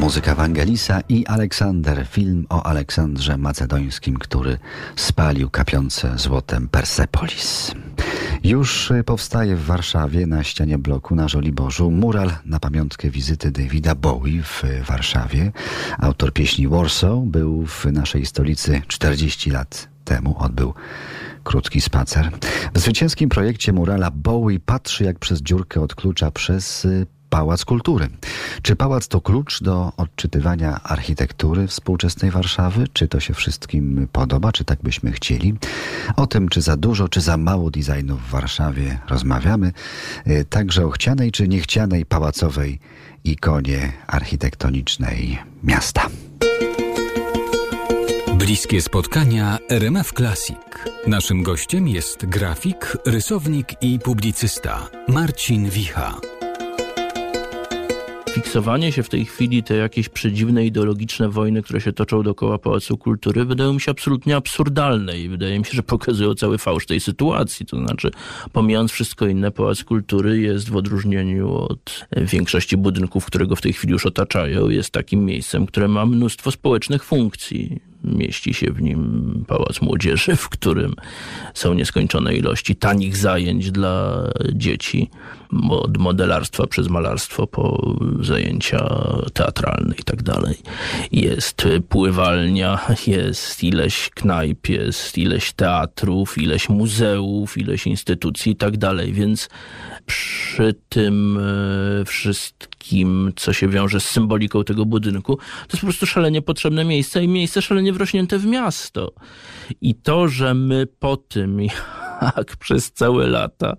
Muzyka Wangelisa i Aleksander, film o Aleksandrze Macedońskim, który spalił kapiące złotem Persepolis. Już powstaje w Warszawie na ścianie bloku na Żoliborzu mural na pamiątkę wizyty Davida Bowie w Warszawie. Autor pieśni Warsaw był w naszej stolicy 40 lat temu, odbył krótki spacer. W zwycięskim projekcie murala Bowie patrzy jak przez dziurkę od klucza przez Pałac Kultury. Czy pałac to klucz do odczytywania architektury współczesnej Warszawy? Czy to się wszystkim podoba? Czy tak byśmy chcieli? O tym, czy za dużo, czy za mało designu w Warszawie rozmawiamy. Także o chcianej czy niechcianej pałacowej ikonie architektonicznej miasta. Bliskie spotkania RMF Classic. Naszym gościem jest grafik, rysownik i publicysta Marcin Wicha fiksowanie się w tej chwili, te jakieś przedziwne ideologiczne wojny, które się toczą dookoła Pałacu Kultury, wydają mi się absolutnie absurdalne i wydaje mi się, że pokazują cały fałsz tej sytuacji. To znaczy, pomijając wszystko inne, Pałac Kultury jest w odróżnieniu od większości budynków, które go w tej chwili już otaczają, jest takim miejscem, które ma mnóstwo społecznych funkcji mieści się w nim Pałac Młodzieży, w którym są nieskończone ilości tanich zajęć dla dzieci, od modelarstwa przez malarstwo po zajęcia teatralne i tak dalej. Jest pływalnia, jest ileś knajp, jest ileś teatrów, ileś muzeów, ileś instytucji i tak dalej, więc przy tym wszystkim, co się wiąże z symboliką tego budynku, to jest po prostu szalenie potrzebne miejsce i miejsce szalenie wrośnięte w miasto. I to, że my po tym, jak przez całe lata.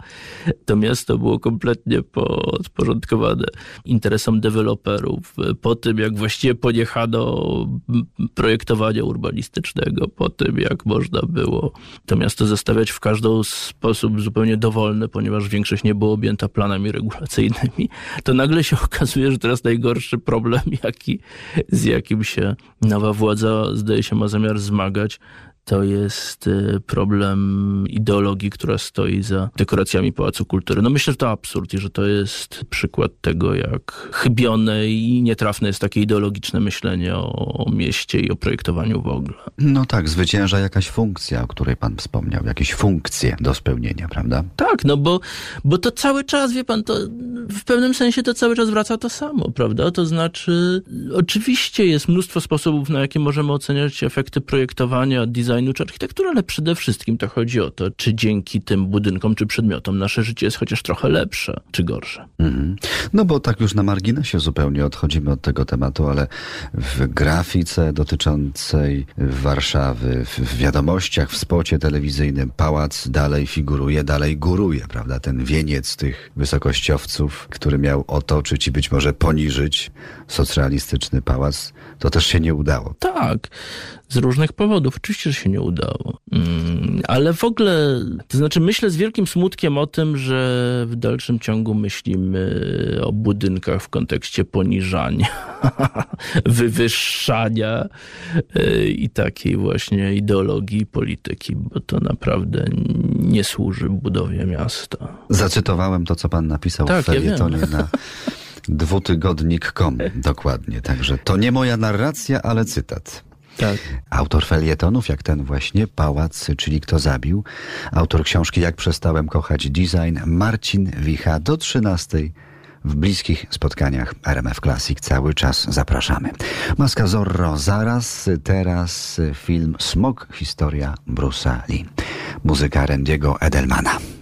To miasto było kompletnie podporządkowane interesom deweloperów, po tym, jak właściwie poniechano projektowania urbanistycznego, po tym, jak można było to miasto zostawiać w każdy sposób zupełnie dowolny, ponieważ większość nie była objęta planami regulacyjnymi, to nagle się okazuje, że teraz najgorszy problem, jaki, z jakim się nowa władza zdaje się ma zamiar zmagać, to jest y, problem ideologii, która stoi za dekoracjami Pałacu Kultury. No myślę, że to absurd i że to jest przykład tego, jak chybione i nietrafne jest takie ideologiczne myślenie o mieście i o projektowaniu w ogóle. No tak, zwycięża jakaś funkcja, o której pan wspomniał, jakieś funkcje do spełnienia, prawda? Tak, no bo, bo to cały czas, wie pan, to w pewnym sensie to cały czas wraca to samo, prawda? To znaczy, oczywiście jest mnóstwo sposobów, na jakie możemy oceniać efekty projektowania, designu, czy architektury, ale przede wszystkim to chodzi o to, czy dzięki tym budynkom czy przedmiotom nasze życie jest chociaż trochę lepsze czy gorsze. Mhm. No bo tak już na marginesie zupełnie odchodzimy od tego tematu, ale w grafice dotyczącej Warszawy, w wiadomościach, w spocie telewizyjnym pałac dalej figuruje, dalej góruje, prawda? Ten wieniec tych wysokościowców, który miał otoczyć i być może poniżyć socrealistyczny pałac, to też się nie udało. Tak, z różnych powodów. Oczywiście, że się nie udało. Mm, ale w ogóle, to znaczy myślę z wielkim smutkiem o tym, że w dalszym ciągu myślimy o budynkach w kontekście poniżania, wywyższania y, i takiej właśnie ideologii polityki, bo to naprawdę nie służy budowie miasta. Zacytowałem to, co pan napisał tak, w felietonie ja na dwutygodnik.com. Dokładnie, także to nie moja narracja, ale cytat. Tak. Autor felietonów, jak ten właśnie, Pałac, czyli Kto zabił. Autor książki Jak przestałem kochać design, Marcin Wicha do 13 w bliskich spotkaniach RMF Classic cały czas zapraszamy. Maska Zorro zaraz, teraz film Smog, historia Bruce'a Lee. Muzyka Randiego Edelmana.